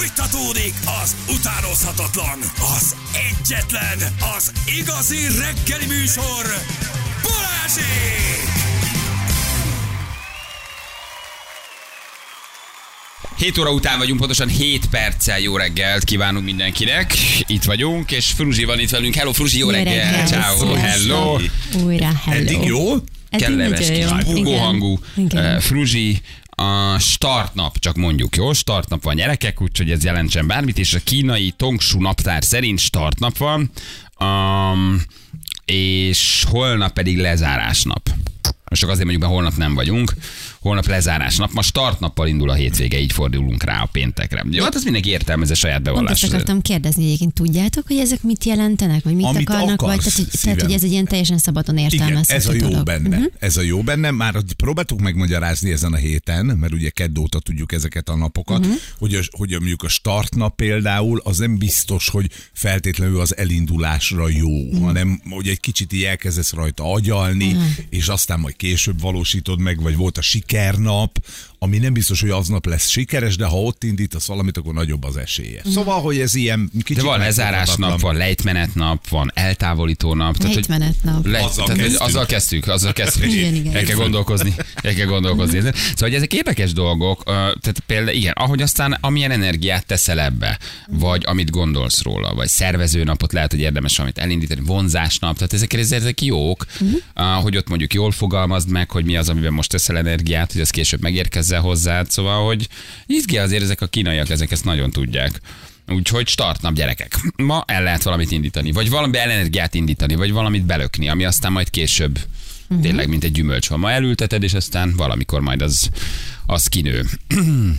Fújtatódik az utánozhatatlan, az egyetlen, az igazi reggeli műsor, Balázsék! 7 óra után vagyunk, pontosan 7 perccel jó reggelt kívánunk mindenkinek. Itt vagyunk, és Fruzsi van itt velünk. Hello, Fruzsi, jó, Jó reggel. reggel, Ciao, hello. Újra hello. Eddig jó? Eddig Kellemes kis jó. bugó Igen. hangú Igen. eh, Fruzsi. A startnap, csak mondjuk, jó? Startnap van gyerekek, úgyhogy ez jelentsen bármit, és a kínai Tongshu naptár szerint startnap van, um, és holnap pedig lezárásnap. Most csak azért mondjuk, mert holnap nem vagyunk. Holnap lezárás nap, ma startnappal indul a hétvége, így fordulunk rá a péntekre. Jó, hát ez mindenki értelmezze saját Pont bevallását. akartam kérdezni, egyébként tudjátok, hogy ezek mit jelentenek, vagy mit Amit akarnak, vagy akarsz, tehát, hogy, tehát, hogy ez egy ilyen teljesen szabadon értelmezhető ez a jó dolog. benne. Uh-huh. Ez a jó benne. Már próbáltuk megmagyarázni ezen a héten, mert ugye kedd óta tudjuk ezeket a napokat, uh-huh. hogy, a, hogy a, mondjuk a startnap például az nem biztos, hogy feltétlenül az elindulásra jó, uh-huh. hanem hogy egy kicsit így elkezdesz rajta agyalni, uh-huh. és aztán majd később valósítod meg, vagy volt a sikernap, ami nem biztos, hogy aznap lesz sikeres, de ha ott indítasz valamit, akkor nagyobb az esélye. Szóval, hogy ez ilyen kicsit De van lezárás nap, megfoghatatlan. van lejtmenet nap, van eltávolító nap. hogy- Lejtmenetnap. Le, Azzal tehát, kezdtük. azzal kezdtük, azzal kezdtük. Igen, igen. El kell gondolkozni, el kell gondolkozni. Szóval hogy ezek érdekes dolgok, tehát például igen, ahogy aztán amilyen energiát teszel ebbe, vagy amit gondolsz róla, vagy szervezőnapot lehet, hogy érdemes amit elindítani, vonzásnap, tehát ezek, ezek jók, uh-huh. hogy ott mondjuk jól fogalmazd meg, hogy mi az, amiben most teszel energiát, hogy az később megérkezzen hozzád, szóval, hogy izgi azért ezek a kínaiak, ezek ezt nagyon tudják. Úgyhogy startnap gyerekek. Ma el lehet valamit indítani, vagy valami energiát indítani, vagy valamit belökni, ami aztán majd később uh-huh. tényleg, mint egy gyümölcs van. Ma elülteted, és aztán valamikor majd az, az kinő.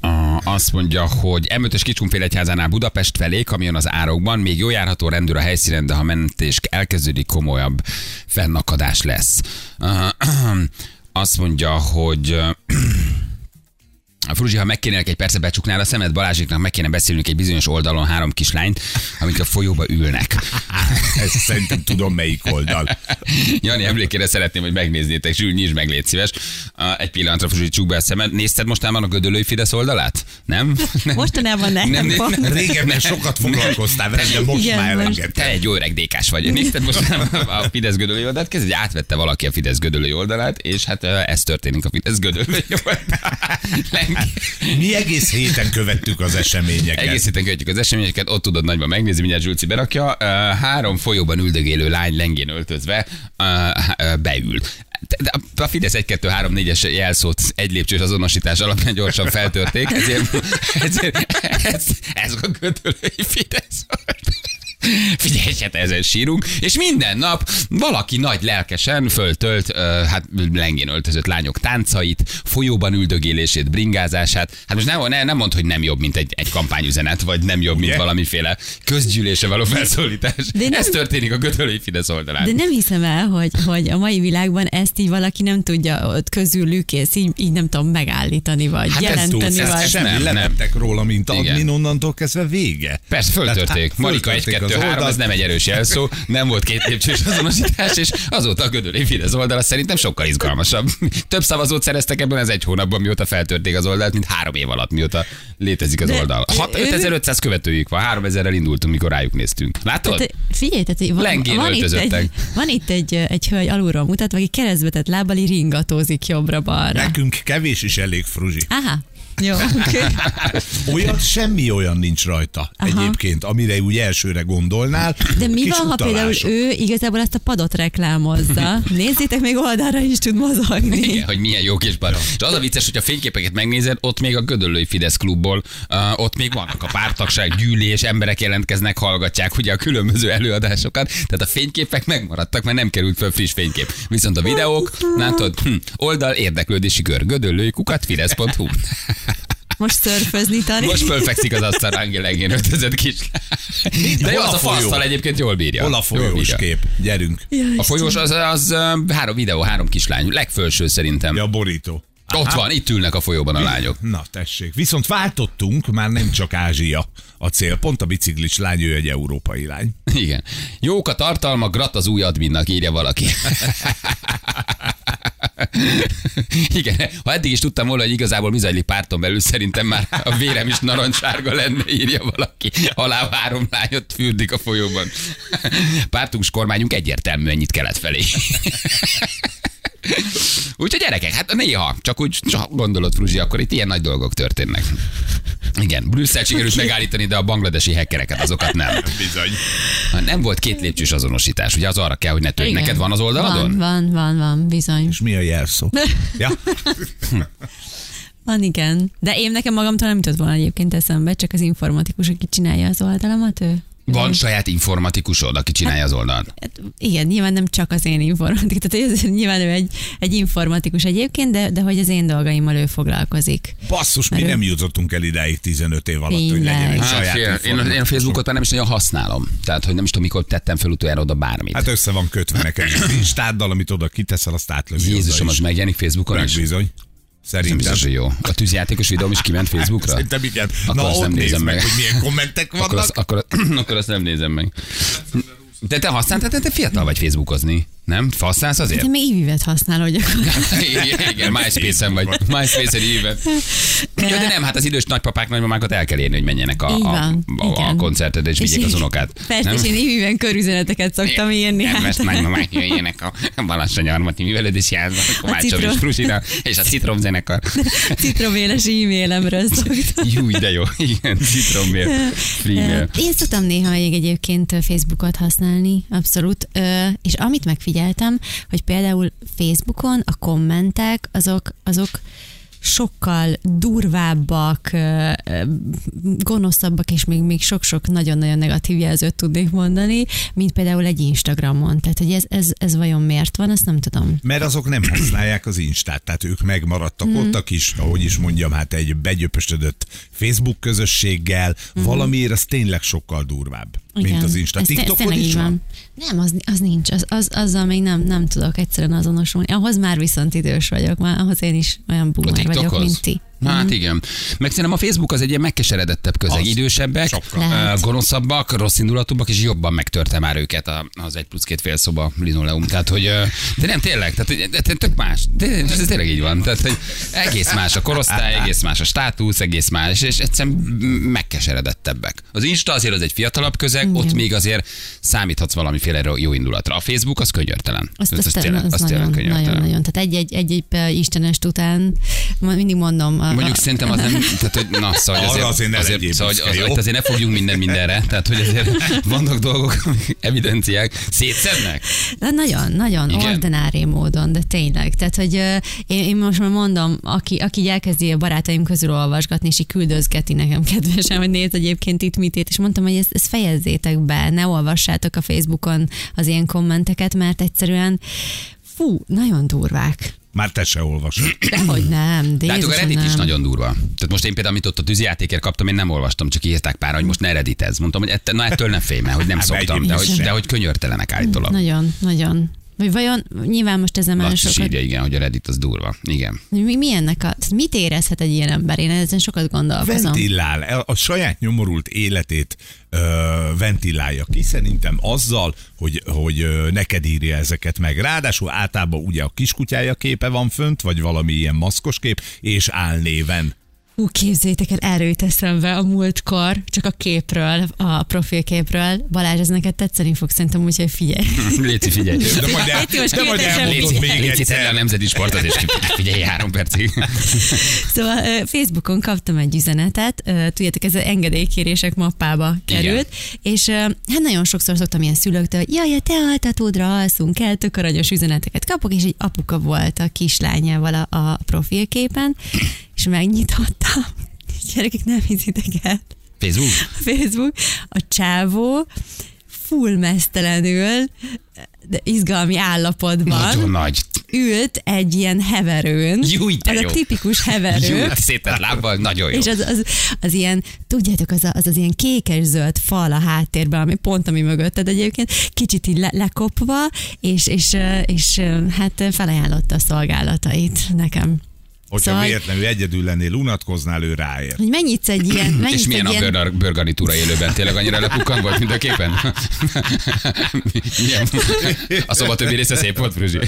A- azt mondja, hogy M5-ös Kicskunfélegyházánál Budapest felé, kamion az árokban, még jó járható rendőr a helyszínen, de ha mentés elkezdődik, komolyabb fennakadás lesz. Azt mondja, hogy a Fruzsi, ha meg kéne egy percet becsuknál a szemed, Balázsiknak meg kéne beszélnünk egy bizonyos oldalon három kislányt, amik a folyóba ülnek. Ezt szerintem tudom melyik oldal. Jani, emlékére szeretném, hogy megnézzétek, Zsül, nyisd meg, légy szíves. Egy pillanatra, Fruzsi, csukd be a szemed. Nézted mostában a Gödöllői Fidesz oldalát? Nem? nem. Mostanában nem. Nem, nem, nem. Régebben sokat foglalkoztál vele, de most Igen, már most. elengedtem. Te egy jó öreg dékás vagy. Nézted most a Fidesz Gödöllői oldalát? Kezd, hogy átvette valaki a Fidesz Gödöllői oldalát, és hát ez történik a Fidesz Gödöllői oldalán. Mi egész héten követtük az eseményeket. Egész héten követjük az eseményeket, ott tudod nagyban megnézni, mindjárt Zsülci berakja. Három folyóban üldögélő lány lengén öltözve beül. A Fidesz 1 2 3 4-es jelszót egy lépcsős azonosítás alapján gyorsan feltörték, ezért, ezért ez, ez a gödölői Fidesz. Figyelj, hát ezen sírunk, és minden nap valaki nagy lelkesen föltölt, uh, hát lengén öltözött lányok táncait, folyóban üldögélését, bringázását. Hát most nem, nem, nem mond, hogy nem jobb, mint egy, egy kampányüzenet, vagy nem jobb, mint valamiféle közgyűlése való felszólítás. De nem- Ez történik a gödölői Fidesz oldalán. De nem hiszem el, hogy, hogy a mai világban ezt így valaki nem tudja ott közülük, és így, így nem tudom megállítani, vagy Hát ez jelenteni, túl- ez vagy... sem- Semmi, nem, nem. róla, mint admin, onnantól kezdve vége. Persze, föltörték. Marika föltörték 1 2 az 3 oldalt. ez nem egy erős jelszó, nem volt két lépcsős azonosítás, és azóta a Gödöllői Fidesz oldala szerintem sokkal izgalmasabb. Több szavazót szereztek ebben az egy hónapban, mióta feltörték az oldalt, mint három év alatt, mióta létezik az De oldal. Hat- ő- 5500 követőjük van, 3000-rel indultunk, mikor rájuk néztünk. Látod? Tehát, figyelj, tehát van, Lengén van, itt egy, van itt egy, egy hölgy alulról mutatva, aki keresztbetett lábbal ringatózik jobbra-balra. Nekünk kevés is elég, Fruzsi. Aha, jó, oké. Olyat semmi olyan nincs rajta Aha. egyébként, amire úgy elsőre gondolnál. De mi van, ha például ő igazából ezt a padot reklámozza? Nézzétek, még oldalra is tud mozogni. Igen, hogy milyen jó kis bar. És az a vicces, hogy a fényképeket megnézed, ott még a Gödöllői Fidesz klubból, uh, ott még vannak a pártagság, gyűlés, emberek jelentkeznek, hallgatják ugye a különböző előadásokat, tehát a fényképek megmaradtak, mert nem került föl friss fénykép. Viszont a videók, látod, hm, oldal érdeklődési kör, gödöllői kukat, fidesz.hu. Most szörfözni tani. Most fölfekszik az asztalra Angel Engén öltözött kis. De jó, az a fasztal egyébként jól bírja. Hol a folyós bírja. kép? Gyerünk. A folyós az, az, három videó, három kislány. Legfelső szerintem. Ja, borító. Ott van, itt ülnek a folyóban a lányok. Na tessék. Viszont váltottunk, már nem csak Ázsia a cél. Pont a biciklis lány, ő egy európai lány. Igen. Jók a tartalma, grat az új adminnak, írja valaki. Igen, ha eddig is tudtam volna, hogy igazából mi zajlik párton belül, szerintem már a vérem is narancssárga lenne, írja valaki. Alá három lányot fürdik a folyóban. Pártunk, kormányunk egyértelmű ennyit kelet felé. Úgyhogy gyerekek, hát néha, csak úgy csak gondolod, Fruzsi, akkor itt ilyen nagy dolgok történnek. Igen, Brüsszel sikerült megállítani, de a bangladesi hackereket, azokat nem. Bizony. Nem volt két lépcsős azonosítás, ugye az arra kell, hogy ne törj. Neked van az oldaladon? Van, van, van, van, bizony. És mi a jelszó? Ja? Van, igen. De én nekem magamtól nem jutott volna egyébként eszembe, csak az informatikus, aki csinálja az oldalamat, ő. Van saját informatikusod, aki csinálja az oldalt. Hát, igen, nyilván nem csak az én informatikus, tehát hogy ez, nyilván ő egy, egy informatikus egyébként, de, de hogy az én dolgaimmal ő foglalkozik. Basszus, mi ő- nem jutottunk el idáig 15 év alatt, hogy Tényleg. legyen egy Hát, saját fél, én, én a. Facebookot már nem is nagyon használom. Tehát, hogy nem is tudom, mikor tettem fel utoljára oda bármit. Hát össze van kötve neked. Instáddal, amit oda kiteszel, azt átlövi. Jézusom, az megjelenik Facebookon Meg is? bizony. Szerintem. biztos, hogy jó. A tűzjátékos videóm is kiment Facebookra? Szerintem igen. Akkor Na, azt nem nézem meg, meg. hogy milyen kommentek Akkor, vannak. azt, akkor, akkor azt nem nézem meg. De te használtad, te fiatal vagy Facebookozni, nem? Használsz azért? Te még ívivet használod gyakorlatilag. Igen, igen, MySpace-en vagy. MySpace-en éven. Jó, de nem, hát az idős nagypapák, nagymamákat el kell érni, hogy menjenek a, a, a, a koncertedre, és vigyék az unokát. Persze, Nem? és én íviven körüzeneteket szoktam írni. Nem, Hát. ezt nagymamák jöjjenek a Balassony Armati művelődési házba, Kovácsom és. Frusina, és a Citrom zenekar. Citroméles e-mailemről szoktam. Jú, de jó, igen, citrommér, freemail. Én szoktam néha egyébként Facebookot használni, abszolút, és amit megfigyeltem, hogy például Facebookon a kommentek, azok, azok sokkal durvábbak, gonoszabbak, és még, még sok-sok nagyon-nagyon negatív jelzőt tudnék mondani, mint például egy Instagramon. Tehát, hogy ez, ez, ez vajon miért van, azt nem tudom. Mert azok nem használják az Instát, tehát ők megmaradtak mm. ott a kis, ahogy is mondjam, hát egy begyöpösödött Facebook közösséggel, mm. valamiért az tényleg sokkal durvább, mint az Insta. Ez tényleg is van? Nem, az, az nincs. Az, az, azzal még nem, nem tudok egyszerűen azonosulni. Ahhoz már viszont idős vagyok, már ahhoz én is olyan boomer vagyok, mint ti. Na, hát igen. Meg szerintem a Facebook az egy ilyen megkeseredettebb közeg. Az. Idősebbek, Sokkal. Ö, gonoszabbak, rossz indulatúbbak, és jobban megtörte már őket az egy plusz két fél szoba linoleum. Tehát, hogy, ö, de nem tényleg, tehát, de, de, tök más. De, ez tényleg így van. Tehát, hogy egész más a korosztály, egész más a státusz, egész más, és egyszerűen megkeseredettebbek. Az Insta azért az egy fiatalabb közeg, Igen. ott még azért számíthatsz valamiféle jó indulatra. A Facebook az könyörtelen. Azt, azt, ez az, tényleg- az az nagyon, tényleg nagyon, könyörtelen. nagyon. Tehát egy-egy, egy-egy eh, istenest után ma- mindig mondom. A, Mondjuk szerintem az nem, tehát hogy na, szóval azért, azért ne azért, szóval, büszke, hogy, az, jó? hogy azért ne fogjunk minden mindenre, tehát hogy azért vannak dolgok, amik evidenciák, szétszednek. De nagyon, nagyon Igen. Ordinári módon, de tényleg. Tehát, hogy én, én most már mondom, aki, aki elkezdi a barátaim közül olvasgatni, és így küldözgeti nekem kedvesen, hogy nézd egyébként itt mit írt, és mondtam, hogy ezt, ezt fejezzétek be, ne olvassátok a Facebookon az ilyen kommenteket, mert egyszerűen fú, nagyon durvák. Már te se olvasod. Dehogy nem, de Tehát a Reddit is nem. nagyon durva. Tehát most én például, amit ott a tűzijátékért kaptam, én nem olvastam, csak írták pár, hogy most ne redditez. Mondtam, hogy ettől, na ettől ne félj, hogy nem Hát, szoktam, de hogy, de hogy könyörtelenek állítólag. Nagyon, nagyon. Vagy vajon, nyilván most ezen már sokat... írja, igen, hogy a Reddit az durva. Igen. Mi, mi ennek a, mit érezhet egy ilyen ember? Én ezen sokat gondolkozom. Ventillál, el- a saját nyomorult életét ö, ventilálja ki, szerintem azzal, hogy, hogy neked írja ezeket meg. Ráadásul általában ugye a kiskutyája képe van fönt, vagy valami ilyen maszkos kép, és álnéven. Hú, képzétek el, erről jut eszembe a múltkor, csak a képről, a profilképről. Balázs, ez neked tetszeni fog szerintem, úgyhogy figyelj. Léci, figyelj. De majd, el, Egy most de majd elmondod Léci, még Léci, tedd le a egyszer. nemzeti sportot, és figyelj három percig. Szóval Facebookon kaptam egy üzenetet, tudjátok, ez az engedélykérések mappába Igen. került, és ö, hát nagyon sokszor szoktam ilyen szülőktől, hogy jaj, a te altatódra alszunk el, tök aranyos üzeneteket kapok, és egy apuka volt a kislányával a, a profilképen, és megnyitottam. Gyerekek, nem hiszitek el. Facebook? a Facebook, a csávó full mesztelenül, de izgalmi állapotban Nagyon nagy. ült egy ilyen heverőn. Júj, de az jó. a tipikus heverő. Jó, szétett lábbal, nagyon jó. És az, az, az, ilyen, tudjátok, az, a, az az ilyen kékes-zöld fal a háttérben, ami pont ami mögötted egyébként, kicsit így le, lekopva, és, és, és, és hát felajánlotta a szolgálatait nekem. Hogyha Szóval- véletlenül egyedül lennél, unatkoznál, ő ráér. Hogy mennyit egy ilyen... Mennyit És milyen a ilyen... bőr, bőrgarnitúra élőben? Tényleg annyira lepukkan volt, mint a képen? milyen? A szoba többi része szép volt, Fruzsi.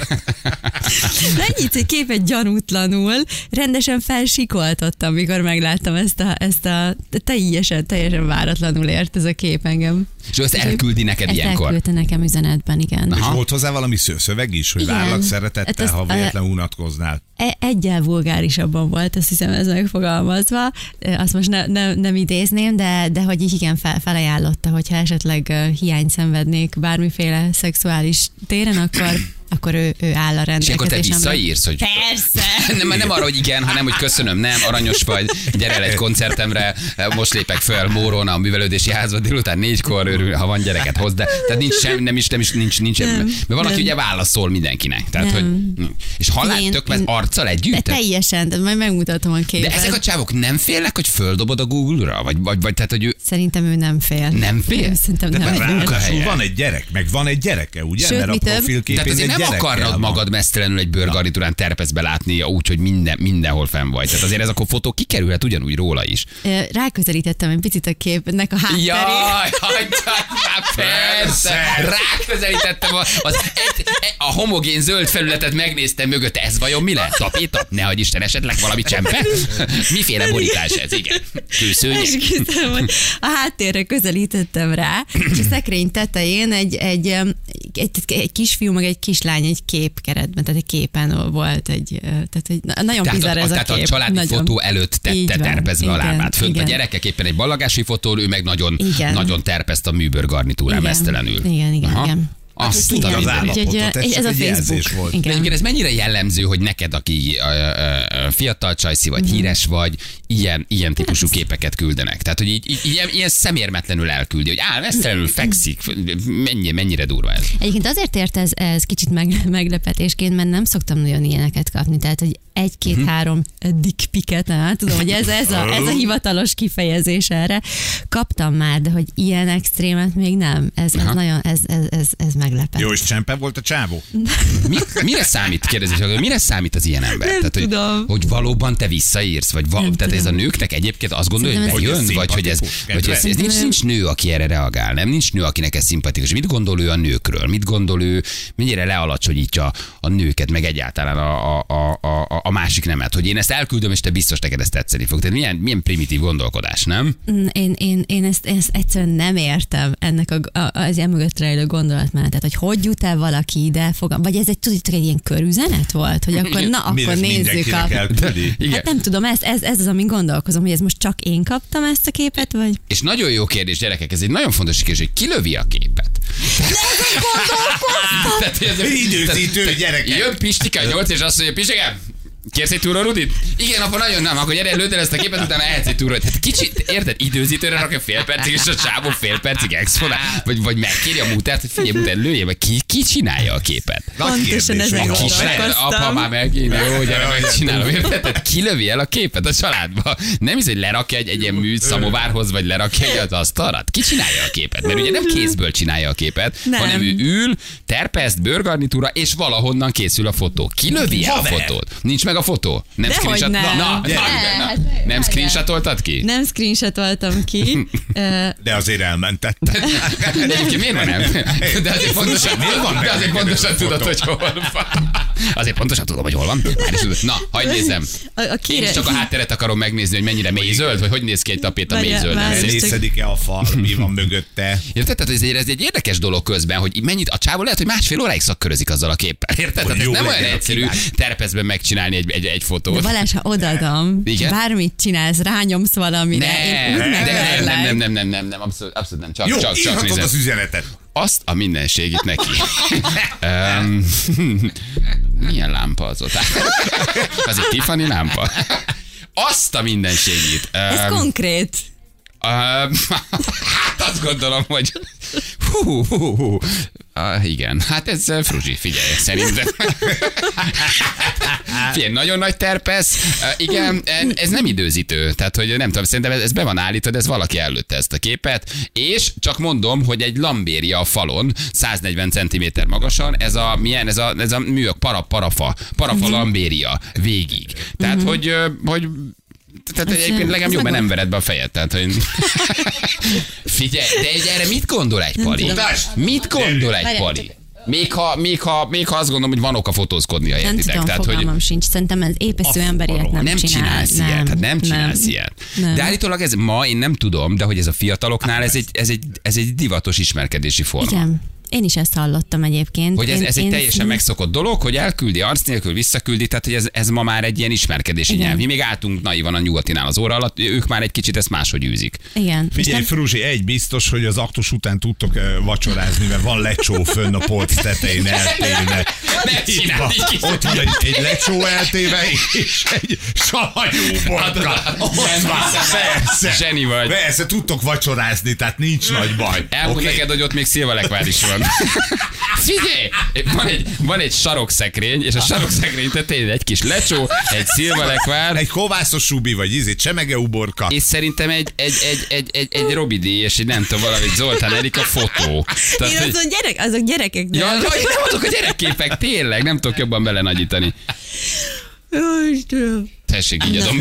Mennyit egy képet gyanútlanul, rendesen felsikoltottam, mikor megláttam ezt a, ezt a teljesen, teljesen váratlanul ért ez a kép engem. És ő ezt elküldi neked Ezt ilyenkor. elküldte nekem üzenetben, igen. És Aha. volt hozzá valami szöveg is, hogy Igen. várlak Hát szeretettel, ezt- ha véletlenül unatkoznál. E- egyel vulgárisabban volt, azt hiszem ez megfogalmazva. Azt most ne, ne, nem idézném, de, de hogy így igen fel, felajánlotta, hogyha esetleg hiányt szenvednék bármiféle szexuális téren, akkor, akkor ő, ő áll a És akkor te rendelkezésemre. visszaírsz, hogy Persze! nem, nem arra, hogy igen, hanem hogy köszönöm, nem, aranyos vagy, gyere el egy koncertemre, most lépek föl Móron a művelődési házba, délután négykor, örül, ha van gyereket hozd, de tehát nincs sem, nem is, nem is, nincs, nincs, Nem, mert van, aki nem. ugye válaszol mindenkinek. Tehát, Nem. hogy, és hallát Én- tök én- arccal De együtt? teljesen, de majd megmutatom a képet. De ezek a csávok nem félnek, hogy földobod a Google-ra? Vagy, vagy, vagy tehát, hogy ő Szerintem ő nem fél. Nem fél? Szerintem De nem ráadásul van egy gyerek, meg van egy gyereke, ugye? Sőt, Mert a profilképén egy akarnod van. magad mesztelenül egy bőrgarnitúrán terpezbe látni úgy, hogy minden, mindenhol fenn vagy. Tehát azért ez akkor fotó kikerülhet ugyanúgy róla is. Ráközelítettem egy picit a képnek a hátterét. Jaj, hagyjad már, persze. Ráközelítettem a, az, egy, a homogén zöld felületet megnéztem mögött. Ez vajon mi lehet? Tapéta? Ne hagyj Isten, esetleg valami csempe? Miféle borítás ez? Igen. Kőszőnyeg? A háttérre közelítettem rá, és a szekrény tetején egy, egy, egy, egy kisfiú, meg egy kislány egy kép keretben, tehát egy képen volt egy, tehát egy, na- nagyon Tehát, bizarr a, ez a tehát kép. a családi nagyon. fotó előtt tette terpezve a lábát. Fönt a igen. gyerekek éppen egy ballagási fotón, ő meg nagyon, Igen. nagyon terpezte a műbőr garnitúrán Igen. mesztelenül. Igen, igen, Aha. igen. Azt tudja a az állapotot, Úgyhogy, ez ez a egy jelzés Facebook. volt. Igen. egyébként ez mennyire jellemző, hogy neked, aki ö, ö, fiatal csajszi vagy, híres vagy, ilyen, ilyen típusú képeket küldenek. Tehát, hogy így, így ilyen, ilyen szemérmetlenül elküldi, hogy áll, mesztelenül fekszik, mennyi, mennyire durva ez. Egyébként azért ért ez, ez kicsit meg, meglepetésként, mert nem szoktam nagyon ilyeneket kapni. Tehát, hogy egy-két-három Mhm. dick piket, hát tudom, hogy ez, ez, a, ez a hivatalos kifejezés erre. Kaptam már, de hogy ilyen extrémet még nem. Ez, ez nagyon, ez, ez, ez, ez meglepett. Jó, és csempe volt a csávó? Mi, mire számít, kérdezi, csak, mire számít az ilyen ember? Nem tehát, hogy, tudom. hogy valóban te visszaírsz, vagy val- Nem tehát ez a tudom. nőknek egyébként azt gondolja, hogy bejön, vagy hogy ez, vagy ez, ez nincs, nincs nő, aki erre reagál, nem? Nincs nő, akinek ez szimpatikus. Mit gondol ő a nőkről? Mit gondol ő, mennyire lealacsonyítja a nőket, meg egyáltalán a, a, a, a, a másik nemet, hogy én ezt elküldöm, és te biztos neked ezt tetszeni fog. Tehát milyen, milyen primitív gondolkodás, nem? Mm, Én, én, én ezt, ezt egyszerűen nem értem ennek a, a, az emögött rejlő gondolatmenetet, hogy hogy jut el valaki ide, fogam, vagy ez egy, tudod, egy ilyen körüzenet volt, hogy akkor na, akkor nézzük a... elküldi? Igen. Hát nem tudom, ez, ez, ez az, amin gondolkozom, hogy ez most csak én kaptam ezt a képet, vagy... És nagyon jó kérdés, gyerekek, ez egy nagyon fontos kérdés, hogy ki lövi a képet. Hogy ez- Időzítő gyerekek. Jön Pistike nyolc, és azt mondja, Pistike, Kérsz egy túra Rudit? Igen, apa nagyon nem, akkor gyere, lőd el ezt a képet, utána ehetsz egy túra. Tehát kicsit, érted, időzítőre rakja fél percig, és a csávó fél percig exponál, vagy, vagy megkéri a mutert, hogy figyelj, mutert, lője, vagy ki, ki csinálja a képet? Pontosan hol kislány, gondolkoztam. apa már meg kéne, jó, gyere, megcsinálom. Érted? Tehát kilövi el a képet a családba. Nem hisz, hogy lerakja egy, egy ilyen mű szamovárhoz, vagy lerakja egy az asztalra. Ki csinálja a képet? Mert ugye nem kézből csinálja a képet, Nem. hanem ő ül, terpeszt, bőrgarnitúra, és valahonnan készül a fotó. Kilövi el a fotót? Nincs meg a fotó? Nem Dehogy screenshot? nem. Na, na, De. na, Hát, na, nem screenshotoltad ki? Nem screenshotoltam ki. De azért elmentette. De egyébként miért nem? De azért pontosan, Miért van de azért pontosan tudod, hogy hol van. Azért pontosan tudom, hogy hol van. Na, hagyd nézzem. a, a Én kére... is csak a hátteret akarom megnézni, hogy mennyire mély zöld, vagy hogy néz ki egy tapéta mély zöld. Elészedik-e a fal, mi van mögötte? Érted? Tehát ez egy, ez egy érdekes dolog közben, hogy mennyit a csávó lehet, hogy másfél óráig szakkörözik azzal a képpel. Érted? Tehát ez nem olyan egyszerű terpezben megcsinálni egy, egy, egy De fotót. Balázs, ha odadom, Igen? bármit csinálsz, rányomsz valamire, én úgy Nem, de nem, nem, nem, nem, nem, nem, abszolút, abszolút nem, csak, Jó, csak, csak nézem. az üzenetet. Azt a mindenségit neki. um, milyen lámpa az ott? az egy Tiffany lámpa. Azt a mindenségit. Ez Um, konkrét. Um, azt gondolom, hogy hú, hú, hú. Ah, igen, hát ez uh, Fruzsi, figyelj, szerintem. Figyelj, nagyon nagy terpesz. Uh, igen, ez nem időzítő. Tehát, hogy nem tudom, szerintem ez, ez be van állítva, de ez valaki előtte ezt a képet. És csak mondom, hogy egy lambéria a falon, 140 cm magasan, ez a, milyen, ez a, ez a műök, para, parafa, parafa lambéria végig. Tehát, hogy, ö, hogy tehát Ez, egyébként legalább jó, mert nem vered be a fejed. Tehát, hogy... Figyelj, de egy erre mit gondol egy pali? Mit gondol egy pali? Még ha, még, ha, még ha azt gondolom, hogy van oka fotózkodnia, Nem értitek? tudom, Tehát, hogy fogalmam sincs. Szerintem ez épesző A ember ilyet nem, nem csinál. csinálsz ilyet, hát nem csinálsz nem. ilyet. Nem. De állítólag ez ma, én nem tudom, de hogy ez a fiataloknál, ez egy, ez egy, ez egy divatos ismerkedési forma. Igen. Én is ezt hallottam egyébként. Hogy ez, Én- ez egy én- teljesen megszokott dolog, hogy elküldi arc nélkül, visszaküldi, tehát hogy ez, ez ma már egy ilyen ismerkedési Igen. nyelv. Mi még álltunk naivan a nyugatinál az óra alatt, ők már egy kicsit ezt máshogy űzik. Igen. Figyelj, nem- Fruzsi, egy biztos, hogy az aktus után tudtok vacsorázni, mert van lecsó fönn a polc tetején eltéve. Ne Itt csináld van. így kis- Ott van egy, egy lecsó eltéve, és egy savanyú borka. Ott van, persze. Zseni vagy. Persze, tudtok vacsorázni, tehát nincs nagy baj. Elmond Oké? neked, hogy ott még szilvalekvár is van. Figyelj! Van egy, van egy sarokszekrény, és a sarokszekrény tetején egy kis lecsó, egy szilvalekvár, Egy kovászos subi, vagy ízét, csemege uborka. és szerintem egy, egy, egy, egy, egy, egy Robidi, és egy nem tudom, valami Zoltán Erika fotó. Tehát, Én azon gyerek, azok gyerekek. Ja, ja, nem azok a gyerekképek, tényleg, nem tudok jobban belenagyítani. Tessék, így adom.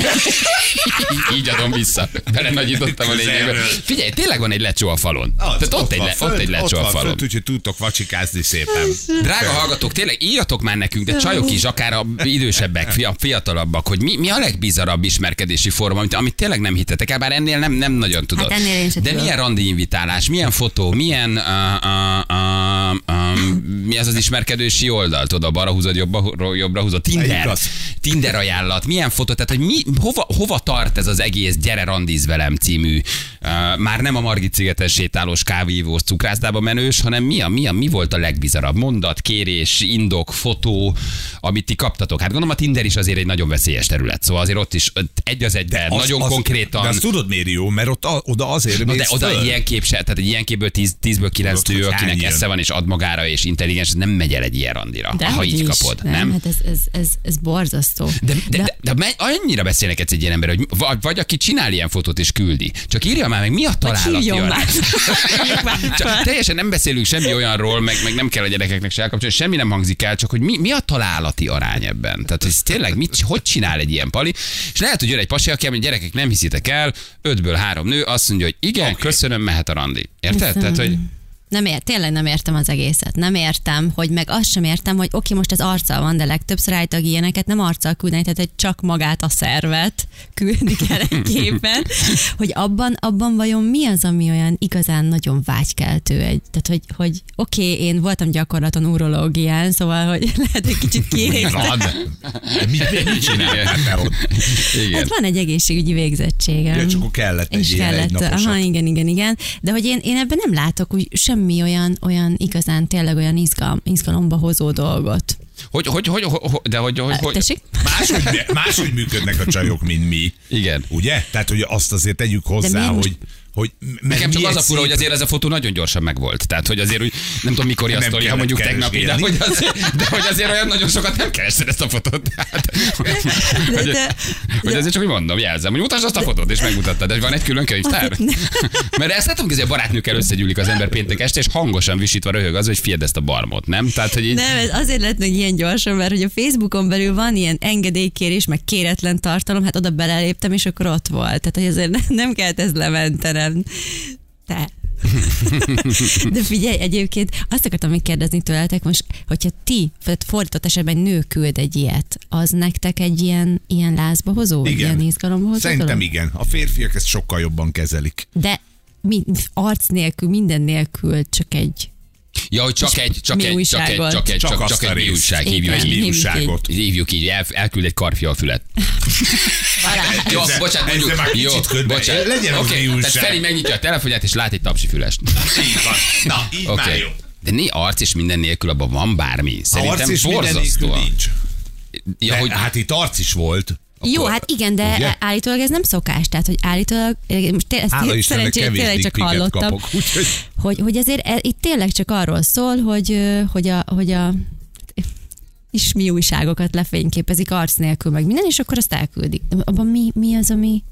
így adom vissza. Bele nagyítottam a lényegbe. Figyelj, tényleg van egy lecsó a falon. Az, Tehát ott, egy, van le, ott egy lecsó ott a falon. úgyhogy tudtok vacsikázni szépen. Drága hallgatók, tényleg írjatok már nekünk, de csajok is, akár a idősebbek, fia- fiatalabbak, hogy mi, mi a legbizarabb ismerkedési forma, amit, amit tényleg nem hittetek el, bár ennél nem, nem nagyon tudod. Hát ennél de milyen randi invitálás, milyen fotó, milyen uh, uh, uh, uh, mi az az ismerkedési oldal, tudod, balra húzod, jobbra, jobbra húzod, Tinder. Tinder ajánlat, milyen fotó, tehát hogy mi, hova, hova tart ez az egész Gyere randiz velem című, uh, már nem a Margit szigeten sétálós kávéívós cukrászdába menős, hanem mi, a, mi, a, mi volt a legbizarabb mondat, kérés, indok, fotó, amit ti kaptatok. Hát gondolom a Tinder is azért egy nagyon veszélyes terület, szóval azért ott is ott egy az egyben, Az- nagyon az- konkrétan. De azt tudod miért jó, mert ott a, oda azért Na de oda föl. ilyen kép se, tehát egy ilyen képből 10, 10-ből 9 Tudod, ő, hogy akinek esze van és ad magára és intelligens, nem megy el egy ilyen randira, De ha így is. kapod, nem? Hát ez, ez, ez, ez borzasztó. De, de, de, de, de annyira beszélnek egy ilyen ember, hogy vagy, vagy aki csinál ilyen fotót és küldi. Csak írja már meg, mi a arány. már. Csak teljesen nem beszélünk semmi olyanról, meg, meg nem kell a gyerekeknek se elkapcsolni, semmi nem hangzik el, csak hogy mi, mi a találati arány ebben. Tehát, hogy ez tényleg mit, hogy csinál egy ilyen pali, és lehet, hogy jön egy pasi, aki, hogy gyerekek nem hiszitek el, ötből három nő azt mondja, hogy igen, okay. köszönöm, mehet a randi. Érted? Tehát, hogy Nem ért, tényleg nem értem az egészet. Nem értem, hogy meg azt sem értem, hogy oké, most ez arccal van, de legtöbbször állítólag ilyeneket nem arccal küldeni, tehát hogy csak magát a szervet küldik el egy képen, hogy abban, abban vajon mi az, ami olyan igazán nagyon vágykeltő. Egy, tehát, hogy, hogy oké, én voltam gyakorlaton urológián, szóval, hogy lehet, hogy kicsit Mi kiégtem. van? Mit, mit csinál? Hát van egy egészségügyi végzettségem. Ja, csak akkor kellett egy és kellett, egynaposat. aha, igen, igen, igen. De hogy én, én ebben nem látok úgy semmi olyan, olyan igazán tényleg olyan izgalom, izgalomba hozó dolgot. Hogy, hogy, hogy, hogy, hogy, de hogy, hogy, hogy, Tessék? Máshogy, máshogy működnek a csajok, mint mi. Igen. Ugye? Tehát, hogy azt azért tegyük hozzá, miért most- hogy, Nekem csak az a fura, szép- hogy azért ez a fotó nagyon gyorsan megvolt. Tehát, hogy azért úgy, nem tudom mikor a sztori, ha mondjuk tegnapi, de hogy, azért, de hogy azért olyan nagyon sokat nem kerested ezt a fotót. Tehát, hogy, de- hogy azért csak úgy mondom, jelzem, hogy mutasd azt a fotót, és megmutattad, de van egy külön könyvtár. Mert ezt látom, hogy a barátnőkkel összegyűlik az ember péntek este, és hangosan visítva röhög az, hogy fied ezt a barmot, nem? Tehát, hogy így, Nem, ez azért lett meg ilyen gyorsan, mert hogy a Facebookon belül van ilyen engedélykérés, meg kéretlen tartalom, hát oda beleléptem, és akkor ott volt. Tehát, hogy azért ne- nem kellett ez lementenem. Te. De figyelj, egyébként azt akartam még kérdezni tőletek most, hogyha ti, fordított esetben nő küld egy ilyet, az nektek egy ilyen, ilyen lázba hozó, vagy ilyen izgalomba hozó Szerintem igen. A férfiak ezt sokkal jobban kezelik. De mi, arc nélkül, minden nélkül, csak egy ja, hogy csak egy, csak egy, csak egy, csak egy, Csak csak, egy mi újság, hívjuk így. Mi hívjuk újságot. Hívjuk így, el, elküld egy karfia a fület. Jó, bocsánat, mondjuk. Jó, bocsánat. legyen az Oké, mi újság. Tehát Feri megnyitja a telefonját, és lát egy tapsi fülest. Így van. Na, így Oké. már jó. De né arc és minden nélkül abban van bármi. Szerintem arc és minden nélkül borzasztóan. nincs. Ja, hogy, hát itt arc is volt. Jó, hát igen, de Ugye? állítólag ez nem szokás, tehát hogy állítólag, most té- ezt Hála szerencsére tényleg csak hallottam, kapok, úgyhogy hogy, hogy azért e- itt tényleg csak arról szól, hogy, hogy a, hogy a is mi újságokat lefényképezik arc nélkül, meg minden, és akkor azt elküldik. Abban mi, mi az, ami,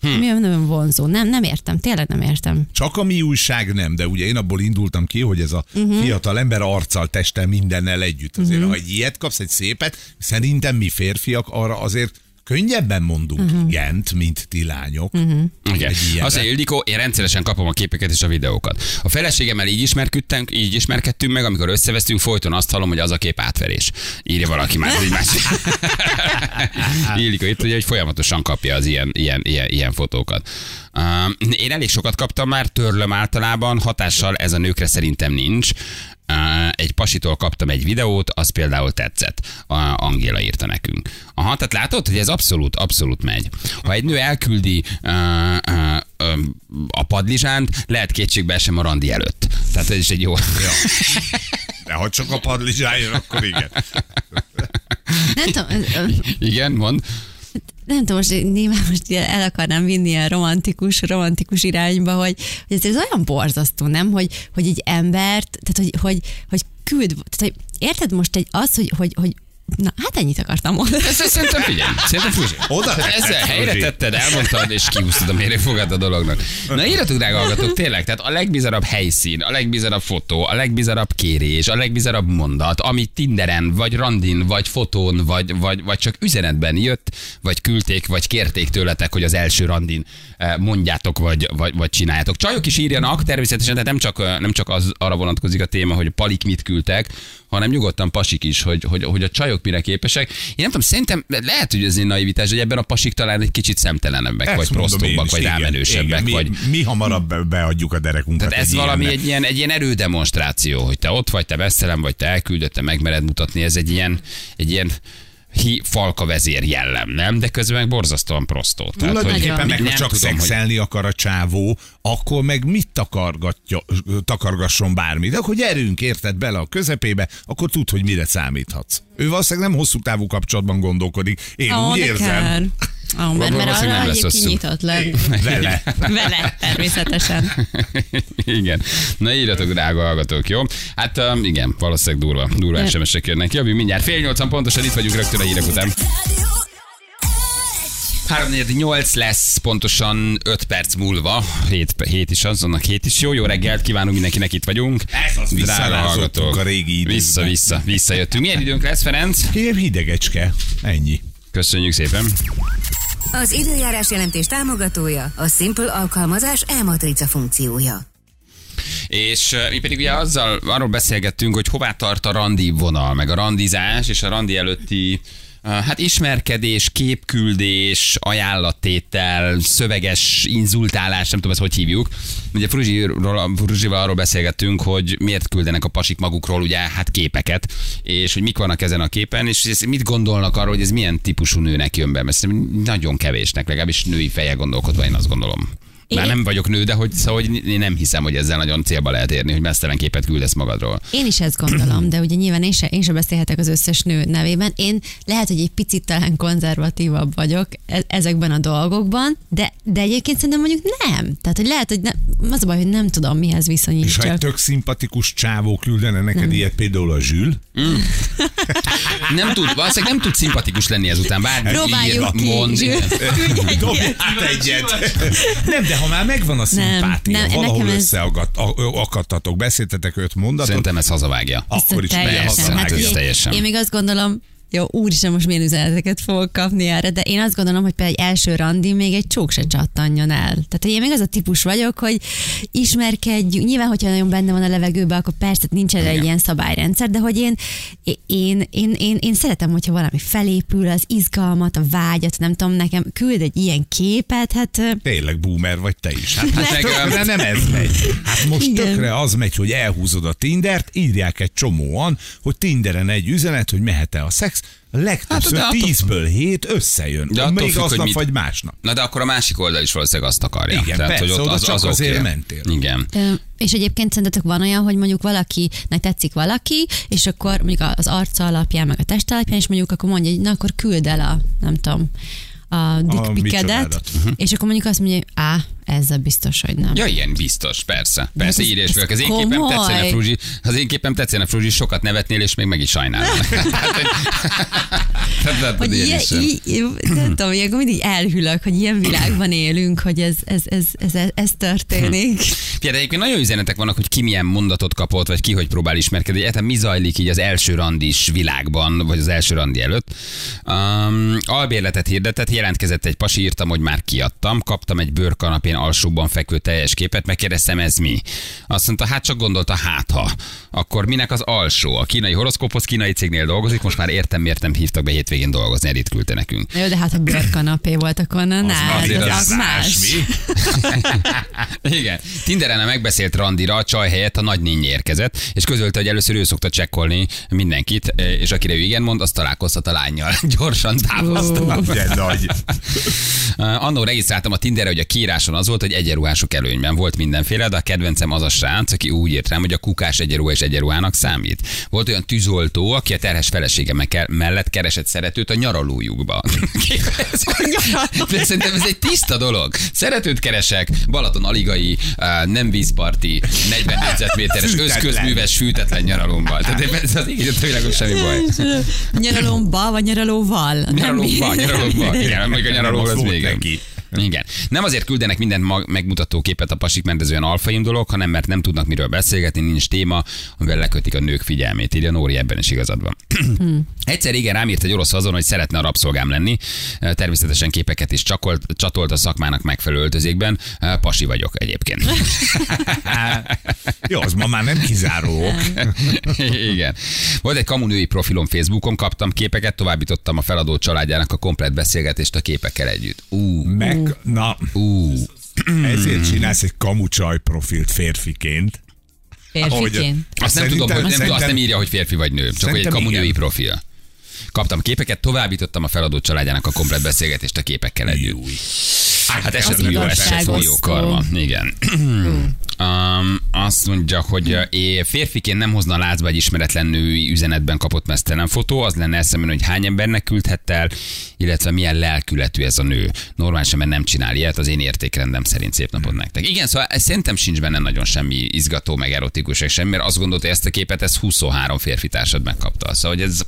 Hm. mi nagyon vonzó? Nem, nem értem, tényleg nem értem. Csak a mi újság nem, de ugye én abból indultam ki, hogy ez a uh-huh. fiatal ember arccal, testtel, mindennel együtt. Azért, uh-huh. ha egy ilyet kapsz, egy szépet, szerintem mi férfiak arra azért könnyebben mondunk uh-huh. igent, mint ti lányok. Uh-huh. Igen. Mondja, Ildikó, én rendszeresen kapom a képeket és a videókat. A feleségemmel így ismerkedtünk, így ismerkedtünk meg, amikor összevesztünk, folyton azt hallom, hogy az a kép átverés. Írja valaki már, hogy más. Ildikó itt ugye, hogy folyamatosan kapja az ilyen, ilyen, ilyen, ilyen fotókat. Uh, én elég sokat kaptam már, törlöm általában, hatással ez a nőkre szerintem nincs. Egy pasitól kaptam egy videót, az például tetszett. A Angéla írta nekünk. Aha, tehát látod, hogy ez abszolút, abszolút megy. Ha egy nő elküldi uh, uh, uh, a padlizsánt, lehet kétségbe sem a randi előtt. Tehát ez is egy jó. Ja. De ha csak a padlizsán jön, akkor igen. Nem tudom, Igen, mond. Nem tudom, most nyilván most el akarnám vinni a romantikus, romantikus irányba, hogy, hogy ez, ez olyan borzasztó, nem? Hogy, hogy egy embert, tehát hogy, hogy, hogy küld, tehát hogy érted most egy az, hogy, hogy, hogy Na, hát ennyit akartam mondani. Ezt ezt szerintem figyelj. Szerintem figyelj. Oda Tehát tetted, ezzel helyre tetted, elmondtad, és kiúsztad a mérőfogát a dolognak. Na írjatok, drága hallgatók, tényleg, tehát a legbizarabb helyszín, a legbizarabb fotó, a legbizarabb kérés, a legbizarabb mondat, ami Tinderen, vagy randin, vagy fotón, vagy, vagy, vagy csak üzenetben jött, vagy küldték, vagy kérték tőletek, hogy az első randin eh, mondjátok, vagy, vagy, vagy csináljátok. Csajok is írjanak, természetesen, de nem csak, eh, nem csak az arra vonatkozik a téma, hogy palik mit küldtek, hanem nyugodtan pasik is, hogy, hogy, hogy a csajok mire képesek. Én nem tudom, szerintem lehet, hogy ez egy naivitás, hogy ebben a pasik talán egy kicsit szemtelenebbek, Ezt vagy prostobbak, vagy rámenősebbek. Mi, vagy... mi hamarabb be- beadjuk a derekunkat. Tehát ez egy valami ilyennek. egy ilyen, egy ilyen erődemonstráció, hogy te ott vagy, te veszelem vagy, te elküldött, te megmered mutatni, ez egy ilyen, egy ilyen hi, falka vezér jellem, nem? De közben meg borzasztóan prostó. Tehát, hogy Tulajdonképpen meg, ha csak tudom, hogy szexelni akar a csávó, akkor meg mit takargatja, takargasson bármit. Akkor gyerünk, érted bele a közepébe, akkor tud, hogy mire számíthatsz. Ő valószínűleg nem hosszú távú kapcsolatban gondolkodik. Én Ó, úgy de érzem. kár. Ó, mert, mert arra nem lesz hosszú. le. Vele. Vele, természetesen. igen. Na írjatok, drága hallgatók, jó? Hát um, igen, valószínűleg durva, durva SMS-ek jönnek. Jövő mindjárt fél nyolcan pontosan itt vagyunk rögtön a hírek után. 3-8 lesz pontosan 5 perc múlva, 7, 7 is az, annak 7 is jó. Jó reggelt kívánunk mindenkinek, itt vagyunk. Ez az, a régi időkbe. Vissza, vissza, visszajöttünk. Milyen időnk lesz, Ferenc? Ilyen hidegecske. Ennyi. Köszönjük szépen. Az időjárás jelentés támogatója a Simple alkalmazás e-matrica funkciója. És mi pedig ugye azzal arról beszélgettünk, hogy hová tart a randi vonal, meg a randizás, és a randi előtti Hát ismerkedés, képküldés, ajánlattétel, szöveges inzultálás, nem tudom ezt hogy hívjuk. Ugye Fruzsiról, Fruzsival arról beszélgettünk, hogy miért küldenek a pasik magukról ugye hát képeket, és hogy mik vannak ezen a képen, és mit gondolnak arról, hogy ez milyen típusú nőnek jön be, mert nagyon kevésnek, legalábbis női feje gondolkodva, én azt gondolom. Már Én- nem vagyok nő, de hogy, szóval, hogy én nem hiszem, hogy ezzel nagyon célba lehet érni, hogy mesztelen képet küldesz magadról. Én is ezt gondolom, de ugye nyilván én se, én se beszélhetek az összes nő nevében. Én lehet, hogy egy picit talán konzervatívabb vagyok e- ezekben a dolgokban, de, de egyébként szerintem mondjuk nem. Tehát, hogy lehet, hogy nem, az a baj, hogy nem tudom, mihez És viszonyítsak. ha egy tök szimpatikus csávó küldene neked ilyet, például a Zsül, Nem tud, valószínűleg nem tud szimpatikus lenni ezután. Bár Próbáljuk ki, mond, Zsül. egyet. Nem, de ha már megvan a szimpátia, nem, valahol nekem ez- összeakadtatok, beszéltetek öt mondatot, Szerintem ez hazavágja. akkor is teljesen. Hát, teljesen. Én még azt gondolom, jó, úristen, most milyen üzeneteket fogok kapni erre, de én azt gondolom, hogy például egy első randi még egy csók se csattanjon el. Tehát, én még az a típus vagyok, hogy ismerkedjünk. Nyilván, hogyha nagyon benne van a levegőben, akkor persze nincs erre egy ilyen szabályrendszer, de hogy én, én, én, én, én szeretem, hogyha valami felépül, az izgalmat, a vágyat, nem tudom, nekem küld egy ilyen képet, hát Tényleg boomer vagy te is. Hát, hát tökre nem ez megy. Hát most Igen. tökre az megy, hogy elhúzod a Tindert, írják egy csomóan, hogy Tinderen egy üzenet, hogy mehet-e a szex max. Legtöbbször Hát, de attól- 10-ből 7 összejön. De attól Még függ, hogy aznap mit- vagy másnap. Na de akkor a másik oldal is valószínűleg azt akarja. Igen, persze, oda csak oké. azért mentél. Igen. Ö, És egyébként szerintetek van olyan, hogy mondjuk valakinek tetszik valaki, és akkor mondjuk az arca alapján, meg a test alapján, és mondjuk akkor mondja, hogy na akkor küld el a, nem tudom, a dickpikedet, micsodádat. és akkor mondjuk azt mondja, hogy á, ezzel biztos, hogy nem. Ja, ilyen biztos, persze. Persze, ez- írja és ez. Az én képem tetszene, Fruzsi, az én képem tetszene, Fruzsi, sokat nevetnél, és még meg is sajnálnál. Hogy- ilyen így, nem tudom, ilyenkor mindig elhűlök, hogy ilyen világban élünk, hogy ez, ez, ez, ez, ez, ez történik. Figyelj, de egyébként nagyon üzenetek vannak, hogy ki milyen mondatot kapott, vagy ki hogy próbál ismerkedni. Egyáltalán mi zajlik így az első randis világban, vagy az első randi előtt. Um, albérletet hirdetett, jelentkezett egy pasi, írtam, hogy már kiadtam, kaptam egy bőrkanapén alsóban fekvő teljes képet, megkérdeztem, ez mi? Azt mondta, hát csak gondolta, hát ha. Akkor minek az alsó? A kínai horoszkóphoz kínai cégnél dolgozik, most már értem, miért nem hívtak be hétvégén dolgozni, itt küldte nekünk. Jó, de hát a bőrkanapé volt, akkor na, na, azért az, az az más. mi? Igen. Tinderen a megbeszélt randira a csaj helyett a nagynény érkezett, és közölte, hogy először ő szokta csekkolni mindenkit, és akire ő igen mond, azt találkozhat a lányjal. Gyorsan távoztam. Nagy. Annó regisztráltam a Tinderre, hogy a kiíráson az volt, hogy egyenruhások előnyben volt mindenféle, de a kedvencem az a srác, aki úgy írt rám, hogy a kukás egyenruha és egyenruhának számít. Volt olyan tűzoltó, aki a terhes felesége me- mellett keresett szeretőt a nyaralójukba. De szerintem ez egy tiszta dolog. Szeretőt keresek, Balaton aligai, nem vízparti, 40 négyzetméteres, összközműves, fűtetlen nyaralomban. Tehát ez az így világon semmi baj. Nyaralomba, vagy nyaralóval? Mi? nyaralóba. Igen, még a nyaraló Az az még. Neki. Igen. Nem azért küldenek mindent mag- megmutató képet a pasik, mert ez olyan alfaim dolog, hanem mert nem tudnak miről beszélgetni, nincs téma, amivel lekötik a nők figyelmét. Írja Nóri, ebben is igazad van. Egyszer igen rám írt egy orosz azon, hogy szeretne a rabszolgám lenni. Természetesen képeket is csakolt, csatolt a szakmának megfelelő öltözékben. Pasi vagyok egyébként. Jó, az ma már nem kizáró. Igen. Volt egy kamunői profilom Facebookon, kaptam képeket, továbbítottam a feladó családjának a komplet beszélgetést a képekkel együtt. Ú, Meg, na, ú. ezért csinálsz egy kamucsaj profilt férfiként. Férfiként. Azt nem Szerintem- tudom, hogy nem, azt nem írja, hogy férfi vagy nő, csak hogy egy kamunői profil. Kaptam képeket, továbbítottam a feladó családjának a komplet beszélgetést a képekkel együtt. Hát ez Az sem jó, ez sem jó karma. Igen. um, azt mondja, hogy é, férfiként nem hozna lázba egy ismeretlen női üzenetben kapott mesztelen fotó, az lenne eszemben, hogy hány embernek küldhette el, illetve milyen lelkületű ez a nő. Normálisan mert nem csinál ilyet, az én értékrendem szerint szép napot nektek. Igen, szóval ez szerintem sincs benne nagyon semmi izgató, meg erotikus, semmi, mert azt gondolta, hogy ezt a képet ez 23 férfi társad megkapta. Szóval, hogy ez,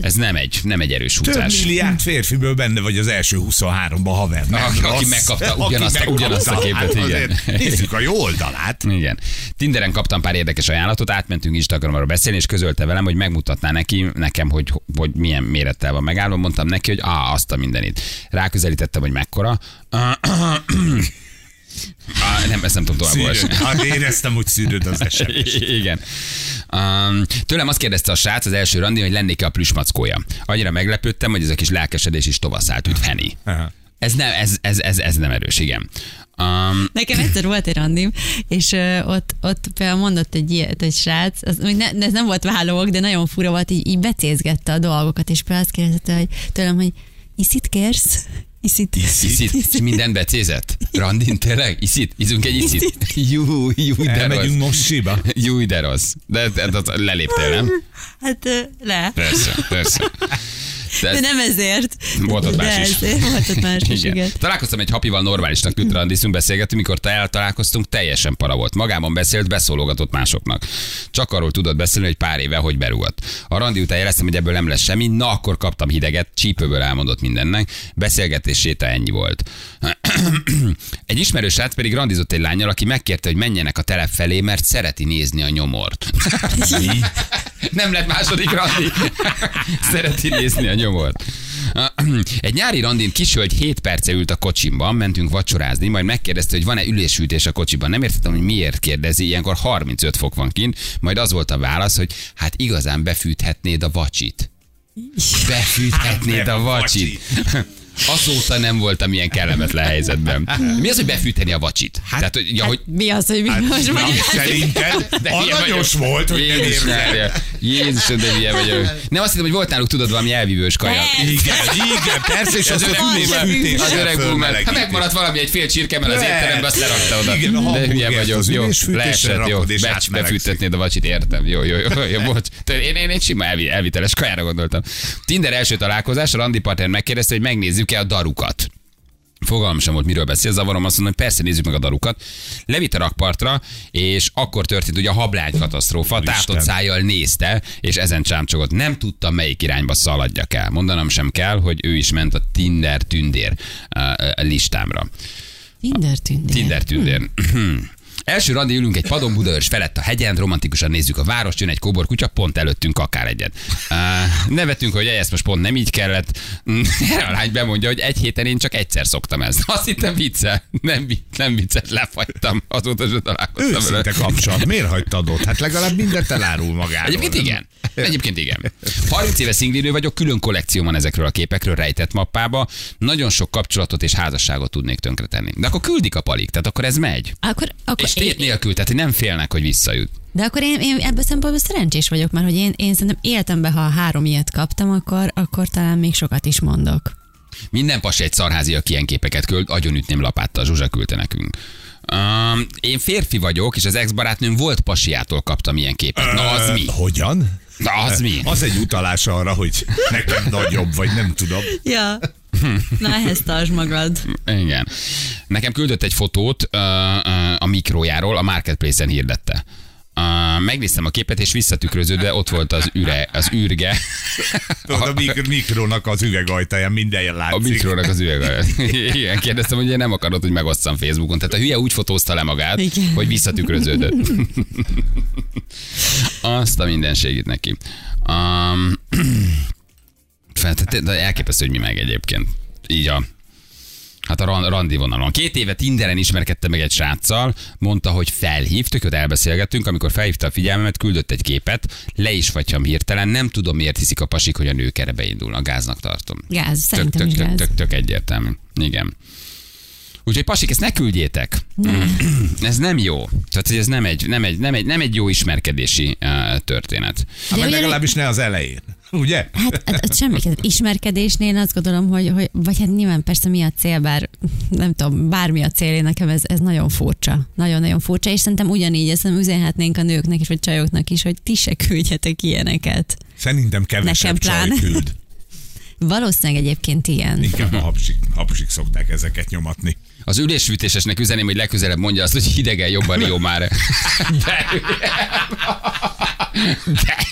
ez nem egy, nem egy erős Több húzás. milliárd férfiből benne vagy az első 23-ban haver. Nem Aki- aki rossz. megkapta Aki ugyanazt a- megkapta, ugyanazt a képet, hát igen. azért Nézzük a jó oldalát. Igen. Tinderen kaptam pár érdekes ajánlatot, átmentünk Instagramra beszélni, és közölte velem, hogy megmutatná neki, nekem, hogy, hogy milyen mérettel van megállva. Mondtam neki, hogy á, azt a mindenit. Ráközelítettem, hogy mekkora. Ah, nem, ezt nem tudom tovább olvasni. Hát éreztem, hogy szűröd az eset. Igen. Um, tőlem azt kérdezte a srác az első randi, hogy lennék-e a plüsmackója. Annyira meglepődtem, hogy ez a kis lelkesedés is tovaszált, üt Henny. Ez nem, ez, ez, ez, ez nem erős, igen. Um, Nekem egyszer volt egy randim, és ö, ott, ott például mondott egy ilyet, egy srác, az, ne, ez nem volt vállók, de nagyon fura volt, így, így becézgette a dolgokat, és például azt kérdezte hogy, tőlem, hogy iszit kérsz? Iszit. Iszit? És minden becézett? Randin tényleg? Iszit? Izunk egy iszit? Jú, jú, de. Elmegyünk most síba. Jú, de rossz. De, de, de, de leléptél, nem? Hát le. Persze, persze. De, De nem ezért. Volt ott más de is. Ezért, volt ott más is, igen. igen. Találkoztam egy hapival normálisnak tűnt randiszunk, beszélgettünk, mikor te eltalálkoztunk, teljesen para volt. Magában beszélt, beszólogatott másoknak. Csak arról tudott beszélni, hogy pár éve hogy berúgott. A randi után jeleztem, hogy ebből nem lesz semmi, na akkor kaptam hideget, csípőből elmondott mindennek. Beszélgetés séta ennyi volt. egy ismerős srác pedig randizott egy lányjal, aki megkérte, hogy menjenek a telep felé, mert szereti nézni a nyomort. Nem lett második randi. Szereti nézni a nyomort. Egy nyári randin kishölgy 7 perce ült a kocsimban, mentünk vacsorázni, majd megkérdezte, hogy van-e ülésfűtés a kocsiban. Nem értettem, hogy miért kérdezi, ilyenkor 35 fok van kint, majd az volt a válasz, hogy hát igazán befűthetnéd a vacsit. Befűthetnéd a vacsit. Azóta nem voltam ilyen kellemetlen helyzetben. Mi az, hogy befűteni a vacsit? Hát, Tehát, hogy, ja, hogy Mi az, hogy mi most Na, mondja? Szerinted de aranyos volt, hogy nem Jézus, érzed. Mária. Jézus, de hülye vagyok. Nem azt hittem, hogy volt náluk, tudod, valami elvívős kaja. Igen, igen, persze, és Az öreg boomer, az öreg boomer. Ha megmaradt valami egy fél csirkemel az étterembe, azt lerakta oda. Igen, a De hülye vagyok. Jó, leesett, jó. befűtetnéd a vacsit, értem. Jó, jó, jó, jó, bocs. Én, én egy sima elvi, elviteles kajára gondoltam. Tinder első találkozás, a randi partner megkérdezte, hogy megnézzük-e a darukat. Fogalmam sem volt, miről beszél, zavarom azt mondom, hogy persze nézzük meg a darukat. Levitt a rakpartra, és akkor történt ugye a hablány katasztrófa, tátott szájjal nézte, és ezen csámcsogott. Nem tudtam, melyik irányba szaladjak el. Mondanom sem kell, hogy ő is ment a Tinder tündér uh, listámra. Tinder tündér. Tinder tündér. Első randi ülünk egy padon Budaörs felett a hegyen, romantikusan nézzük a várost, jön egy kóbor kutya, pont előttünk akár egyet. Uh, nevetünk, hogy ezt most pont nem így kellett. Erre a lány bemondja, hogy egy héten én csak egyszer szoktam ezt. Azt hittem vicce. Nem, nem vicces, lefagytam. Azóta sem találkoztam vele. Őszinte kapcsolat. Miért hagytad ott? Hát legalább mindent elárul magáról. Egyébként igen. Egyébként igen. 30 éve szinglinő vagyok, külön kollekció van ezekről a képekről rejtett mappába. Nagyon sok kapcsolatot és házasságot tudnék tönkretenni. De akkor küldik a palik, tehát akkor ez megy. Akkor, akkor És tét nélkül, tehát nem félnek, hogy visszajut. De akkor én, én ebből szempontból szerencsés vagyok, mert hogy én, én szerintem életemben, ha három ilyet kaptam, akkor, akkor talán még sokat is mondok. Minden pasi egy szarházi, aki ilyen képeket küld, agyonütném lapáttal, Zsuzsa küldte nekünk. Um, én férfi vagyok, és az ex-barátnőm volt pasiától kaptam ilyen képet. Na az mi? Hogyan? Na az mi? Az egy utalás arra, hogy nekem nagyobb, vagy nem tudom. Ja. Na ehhez tartsd magad. Igen. Nekem küldött egy fotót uh, uh, a mikrójáról, a Marketplace-en hirdette. Uh, megnéztem a képet, és visszatükröződve ott volt az, üre, az űrge. Tudod, a mik- mikrónak az üvegajtaján minden A látszik. mikrónak az üveg. Igen, kérdeztem, hogy ugye nem akarod, hogy megosszam Facebookon. Tehát a hülye úgy fotózta le magát, Igen. hogy visszatükröződött. Azt a mindenségét neki. Um, fel- tehát- de elképesztő, hogy mi meg egyébként. Így a Hát a ran- randi vonalon. Két éve Tinderen ismerkedtem meg egy sráccal, mondta, hogy felhív, tök elbeszélgettünk, amikor felhívta a figyelmemet, küldött egy képet, le is fagyam hirtelen, nem tudom miért hiszik a pasik, hogy a nők erre beindulnak, gáznak tartom. Gáz, Tök, szerintem tök, is tök, gáz. tök, tök egyértelmű. Igen. Úgyhogy pasik, ezt ne küldjétek. ez nem jó. Tehát, hogy ez nem egy, nem egy, nem egy, nem egy jó ismerkedési uh, történet. Hát, legalábbis ne az elején. Ugye? Hát, hát, hát semmi, ismerkedésnél azt gondolom, hogy, hogy, vagy hát nyilván persze mi a cél, bár nem tudom, bármi a cél, én nekem ez, ez nagyon furcsa. Nagyon-nagyon furcsa, és szerintem ugyanígy ezt üzenhetnénk a nőknek is, vagy csajoknak is, hogy ti se küldjetek ilyeneket. Szerintem kevesebb Nekem csaj küld. Valószínűleg egyébként ilyen. Inkább a hapsik, hapsik szokták ezeket nyomatni. Az ülésfűtésesnek üzeném, hogy legközelebb mondja azt, hogy hidegen jobban jó már. De, de,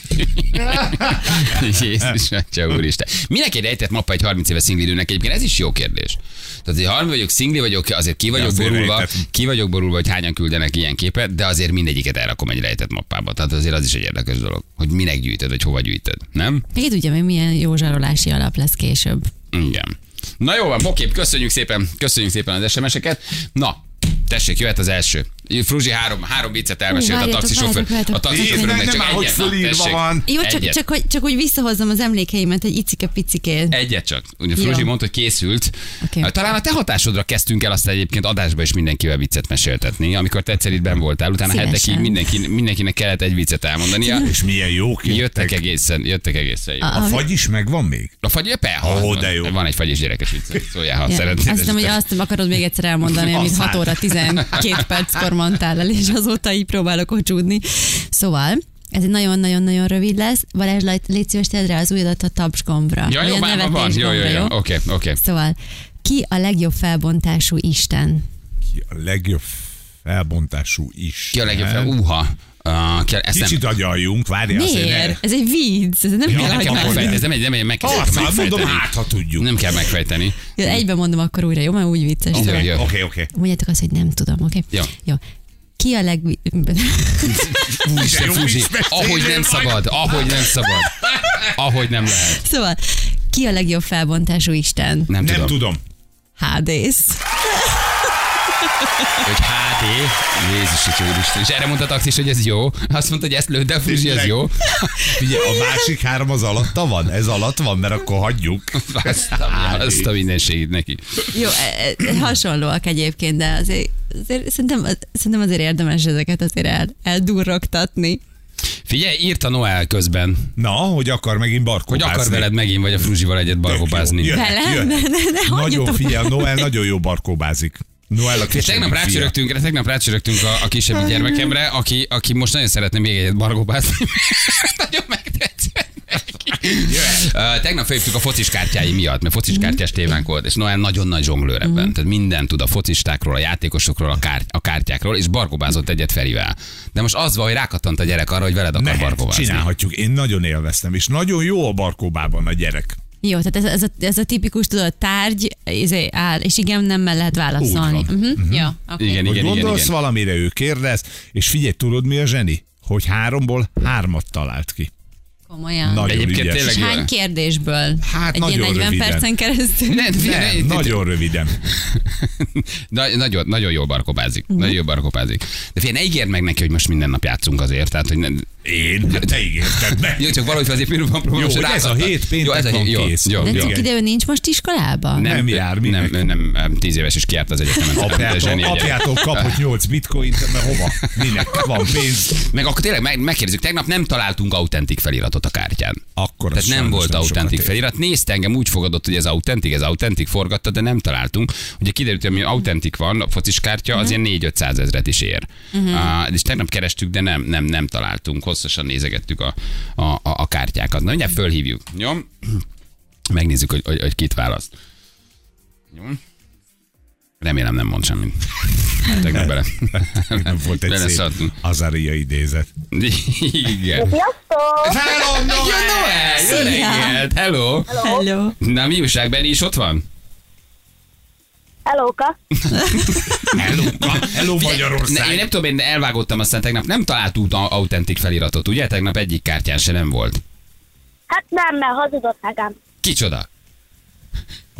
Jézus, atya úristen. Minek egy rejtett mappa egy 30 éves szinglidőnek egyébként? Ez is jó kérdés. Tehát, hogy 30 vagyok szingli vagyok, azért ki vagyok azért borulva, rejtett. ki vagyok borulva, hogy hányan küldenek ilyen képet, de azért mindegyiket elrakom egy rejtett mappába. Tehát azért az is egy érdekes dolog, hogy minek gyűjtöd, vagy hova gyűjtöd, nem? Ki tudja, hogy milyen jó zsarolási alap lesz később. Igen. Na jó van, oké, köszönjük szépen, köszönjük szépen az SMS-eket. Na, tessék, jöhet az első. Fruzsi három, három viccet elmesélt a várjatok, taxisofőr. A taxisofőrnek Nem csak hogy egyet. Fölírva van. Jó, csak, Egyet. csak, hogy, csak hogy visszahozzam az emlékeimet egy icike-picikét. Egyet csak. Ugye Fruzsi mondta, hogy készült. Oké. Talán a te hatásodra kezdtünk el aztán egyébként adásba is mindenkivel viccet meséltetni. Amikor te egyszer itt voltál, utána Szívesen. hetekig mindenki, mindenkinek kellett egy viccet elmondania. És milyen jók Jöttek jöttek. egészen, jöttek egészen jó. A- A fagy is megvan még? A fagy, pe, Ó, de jó. Van egy fagyis gyerekes vicc, szóljál, ha Ja, szeretnéd. azt hiszem, hogy azt akarod még egyszer elmondani, amit Azt 6 hát. óra 12 perckor el, és azóta így próbálok ocsúdni. Szóval, ez egy nagyon-nagyon-nagyon rövid lesz. Balázs, légy- szíves, tedd rá az ujjadat a tapsgombra. Ja, vagy jó, már van, jó, jó, gombra, jó. Oké, oké. Szóval, ki a legjobb felbontású Isten? Ki a legjobb felbontású is. Ki a legjobb fel? Uha. Uh, kell, ezt nem, Kicsit agyaljunk, várjál. azért ne- Ez egy vicc, ez nem Ja, kell, nem Akkor megfejteni, nem. ez nem egy, nem egy, meg kell Azt mondom, hát ha tudjuk. Nem kell megfejteni. Egyben mondom akkor újra, jó? Mert úgy vicces. Oké, Szóval, jó. Oké, oké. Mondjátok azt, hogy nem tudom, oké? Jó. Jó. Ki a leg... Úristen, beszéltél ahogy nem szabad, ahogy nem szabad. Ahogy nem lehet. Szóval, ki a legjobb felbontású Isten? Nem, Nem tudom. tudom. Hádész. Hogy Máté, Jézus Úristen. És erre mondta a taxis, hogy ez jó. Azt mondta, hogy ezt lőd, de a fruzsi, ez jó. Ugye a másik három az alatta van? Ez alatt van, mert akkor hagyjuk. Azt a, a mindenségét neki. Jó, e- e- hasonlóak egyébként, de azért, azért szerintem, szerintem azért érdemes ezeket azért el, eldurrogtatni. Figyelj, írta Noel közben, Na, hogy akar megint hogy barkóbázni. akar veled megint, vagy a fruzsival egyet barkóbázni. Jöhet, Velem? jöhet. Ne, ne, ne, Nagyon figyel, Noel nagyon jó barkóbázik. Noel a tegnap rácsörögtünk, tegnap rácsörögtünk a, a kisebb gyermekemre, aki, aki most nagyon szeretne még egyet bargóbázni. nagyon megtetszett neki. Uh, tegnap felhívtuk a focis kártyái miatt, mert focis kártyás tévánk volt, és Noel nagyon nagy zsonglőr ebben. Tehát mindent tud a focistákról, a játékosokról, a, kár, a kártyákról, és bargóbázott egyet Ferivel. De most az van, hogy rákattant a gyerek arra, hogy veled akar Mehet, bargóbázni. csinálhatjuk. Én nagyon élveztem, és nagyon jó a barkóbában a gyerek. Jó, tehát ez, ez, a, ez a tipikus, tudod, tárgy, izé, áll, és igen, nem lehet válaszolni. Úgy van. Uh-huh. Jó, okay. Igen, Hogy igen, igen, gondolsz igen. valamire, ő kérdez, és figyelj, tudod mi a zseni? Hogy háromból hármat talált ki. Komolyan. Nagyon Egyébként ügyes. tényleg hány kérdésből? Hát Egy ilyen nagyon 40 röviden. percen keresztül? Nem, Nem, ne- nagyon röviden. Na, nagyon, nagyon jól barkobázik. Nagyon jól barkobázik. De figyelj, ne ígérd meg neki, hogy most minden nap játszunk azért. Tehát, hogy ne, Én? Te ígérted be. jó, csak valahogy azért például van probléma. Jó, ez a hét péntek jó, ez a hét, jó, kész. Jó, De jó. ide, nincs most iskolában? Nem jár, minek? nem, nem, nem, tíz éves is kiárt az egyetemen. Apjától, apjától kapott 8 bitcoint, mert hova? Minek? Van pénz. Meg akkor tényleg meg, megkérdezzük, tegnap nem találtunk autentik feliratot a kártyán. Akkor Tehát nem volt nem autentik felirat. Nézte engem, úgy fogadott, hogy ez autentik, ez autentik, forgatta, de nem találtunk. Ugye kiderült, hogy ami autentik van, a focis kártya, az ilyen 4-500 ezret is ér. Uh, és tegnap kerestük, de nem, nem, nem találtunk. Hosszasan nézegettük a, a, a, a kártyákat. Na, mindjárt fölhívjuk. Jó? Megnézzük, hogy, hogy, hogy kit választ. Jó? Remélem nem mond semmit. Tegnap bele. Nem volt egy szép Beleszaladtunk. Azaria idézet. Igen. Sziasztok! Hello, Noel! Jó reggelt! Hello! Hello. Na, mi újság, Benni is ott van? Hellóka! Hello, hello Ne, Magyarország. én nem tudom, én elvágottam, aztán tegnap nem találtunk a- autentik feliratot, ugye? Tegnap egyik kártyán se nem volt. Hát nem, mert hazudott nekem. Kicsoda?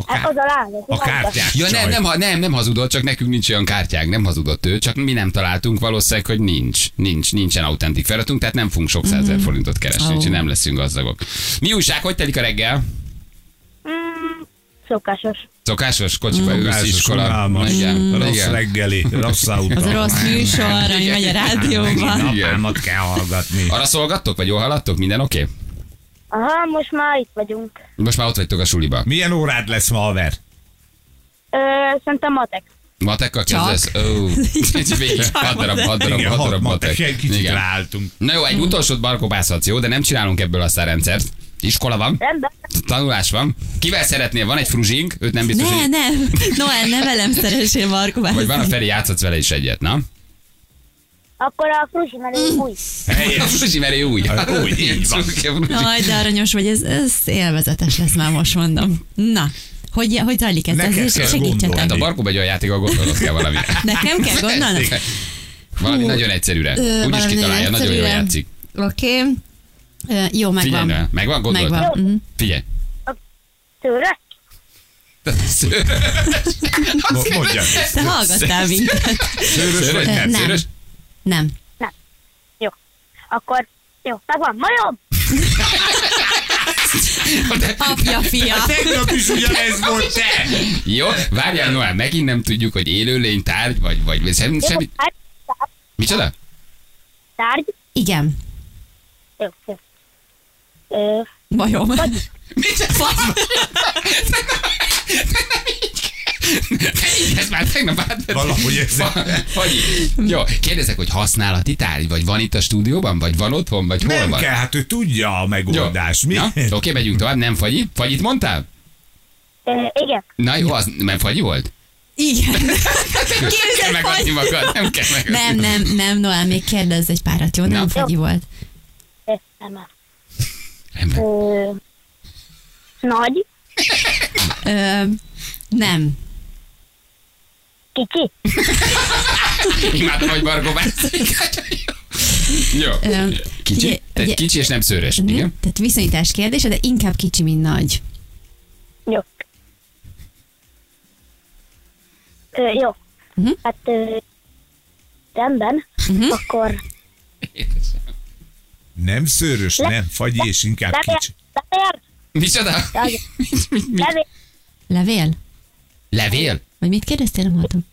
Hát az a lány. A kártyás Ja, nem, nem, nem, nem hazudott, csak nekünk nincs olyan kártyánk, nem hazudott ő, csak mi nem találtunk valószínűleg, hogy nincs, nincs, nincsen autentik feliratunk, tehát nem fogunk sok százezer forintot keresni, Ó. úgyhogy nem leszünk gazdagok. Mi újság, hogy telik a reggel? Mm, szokásos. Szokásos, kocsiba ülsz, Szokásos, iskola. Igen, Rossz igen. reggeli, rossz autó. Az a rossz műsor, ami megy a rádióban. Napámat kell hallgatni. Arra szolgattok, vagy jól hallattok? Minden oké? Okay? Aha, most már itt vagyunk. Most már ott vagytok a suliba. Milyen órád lesz ma, haver? Ö, szerintem matek. Matekkal kezdesz? Ó, végig, hat darab, hat darab, hat darab matek, kicsit Igen. ráálltunk. Na jó, egy utolsót barkobázhatsz, jó? De nem csinálunk ebből aztán rendszert. Iskola van, Rendben. tanulás van. Kivel szeretnél? Van egy fruzsink, őt nem biztos, Ne, hogy... nem. Noel, ne velem szeressél Markovát. Vagy van a Feri, játszhatsz vele is egyet, na? Akkor a fruzsi menő új. A Helyes. fruzsi meré új. Hát úgy, így van. Jaj, de aranyos vagy, ez, ez élvezetes lesz már most mondom. Na, hogy, hogy zajlik ez? Neked ez kell segítsetek. Hát a barkóba egy olyan játékot gondolod kell valami. Nekem kell gondolnom? Valami Hú. nagyon egyszerűre. Ö, Úgyis valami kitalálja, nagyon jól játszik. Oké. Okay. Jó, Figyelj, megvan. Noel, megvan? Gondolod? Megvan. Mhm. Figyelj. Tőle? Mo- Mondja. Te hallgattál minket. Szőrös vagy nem? nem. Szőrös? Nem. Jó. Akkor, jó, megvan. Majom! Apja, fia. Tegnap is ugyanez volt te. Jó, várjál Noel, megint nem tudjuk, hogy élőlény, tárgy, vagy, vagy semmi, semmi. tárgy, Micsoda? tárgy. Igen. Jó, jó. Ö, Bajom. Ez már tegnap átvett. Valahogy ez- Vagy, jó, kérdezek, hogy használati tárgy, vagy van itt a stúdióban, vagy van otthon, vagy hol Nem van? kell, hát ő tudja a megoldást. Mi? Oké, megyünk tovább, nem fagyi? Fagyit mondtál? ö, igen. Na jó, az nem fagyi volt? Igen. Nem kell megadni magad, nem kell megadni. Nem, nem, nem, Noel, még kérdezz egy párat, jó? Nem fagyi volt. Ö, nem. Ö, nagy, Ö, nem. kicsi, Imádom, hogy Margó. Jó. Ö, Kicsi? ugye- Tehát ugye- kicsi és nem szőrös, igen? Tehát viszonyítás kérdése, de inkább kicsi, mint nagy. jó. Ö, jó. Mhm. Hát, ö, rendben, akkor Nem szőrös, nem, fagy és inkább levél, kicsi. levél, Micsoda? levél, Levél? Levél? Vagy mit kérdeztél, nem hallottam?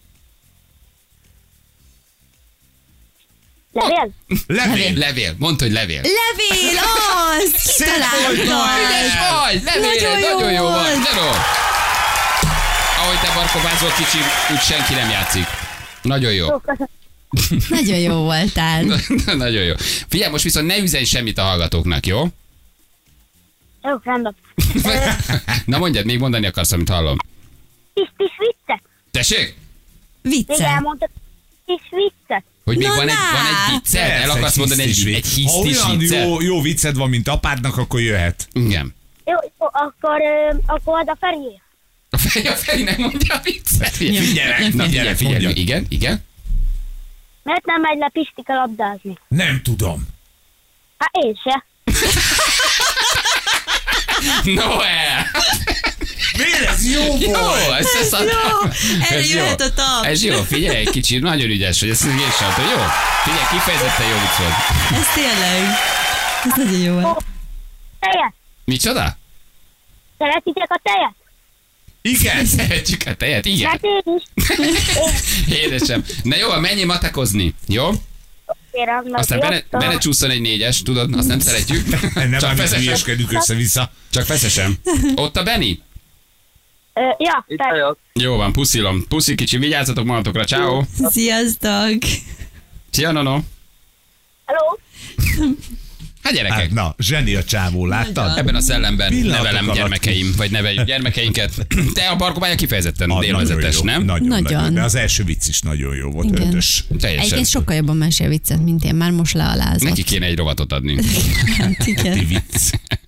levél. Levél. Levél. Mondd, hogy levél. Levél, az! Szép vagy, Ügyes vagy! Levél! Nagyon jó Nagyon jó volt. vagy! Zero! Ahogy te barkobázol kicsi, úgy senki nem játszik. Nagyon jó. Nagyon jó voltál. Nagyon jó. Figyelj, most viszont ne üzenj semmit a hallgatóknak, jó? Jó, rendben. Na mondjad, még mondani akarsz, amit hallom. Kis, kis viccet. Tessék? Még Vicce. elmondtad kis viccet. Hogy még Na, van egy, na! van egy vicced? El akarsz mondani egy, hisztis egy vicc. Ha hisztis olyan viccet? jó, jó vicced van, mint apádnak, akkor jöhet. Igen. Jó, jó akkor, akkor ad a Ferié. A Feri, a Feri nem mondja a viccet. Figyelj, Figyelek, Na, figyelj, figyelek, figyelj. mondjad. Igen, igen. Mert nem megy le Pistika labdázni. Nem tudom. Hát én se. Noel! Miért ez jó Jó, volt? ezt, ezt adtam. jó. Erre Ez jó. a tap. Ez jó, figyelj egy kicsit, nagyon ügyes vagy, ezt én sem. Jó, figyelj, kifejezetten jó vicc volt. Ez tényleg. Ez nagyon jó volt. Tejet. Micsoda? Szeretitek a tejet? Igen. Szeretjük a tejet, igen. Hát én is. Édesem. Na jó, menjél matekozni, jó? Kérem, Aztán bele, jobban. bele csúszson egy négyes, tudod, azt nem szeretjük. Nem Csak feszesen. össze-vissza. Csak feszesen. Ott a Benny? Ö, Ja, Jó van, puszilom. Puszi kicsi, vigyázzatok magatokra, ciao. Sziasztok. Szia, nono. Hello? Hát gyerekek, Hát na, zseni a csávó, láttad? ebben a szellemben Pillanatok nevelem alatt gyermekeim, vagy neveljük gyermekeinket. Te a barkobája kifejezetten Ah, délvezetes, nagyon jó, nem? Nagyon, Nagyon. nagyon. De az első vicc is nagyon jó volt, Igen. ötös. Teljesen. Egyébként sokkal jobban mesél viccet, mint én. Már most lealázott. Neki kéne egy rovatot adni. Hát, igen. Vicc.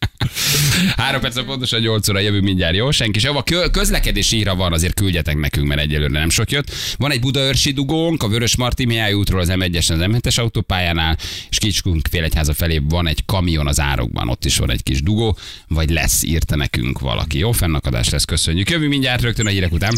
Három perc pontosan 8 óra jövő mindjárt, jó? Senki sem. A kö- közlekedési híra van, azért küldjetek nekünk, mert egyelőre nem sok jött. Van egy Budaörsi dugónk, a Vörös Marti Mihály útról az M1-esen, az M7-es autópályánál, és Kicskunk Félegyháza felé van egy kamion az árokban, ott is van egy kis dugó, vagy lesz, írta nekünk valaki. Jó, fennakadás lesz, köszönjük. Jövő mindjárt rögtön a hírek után.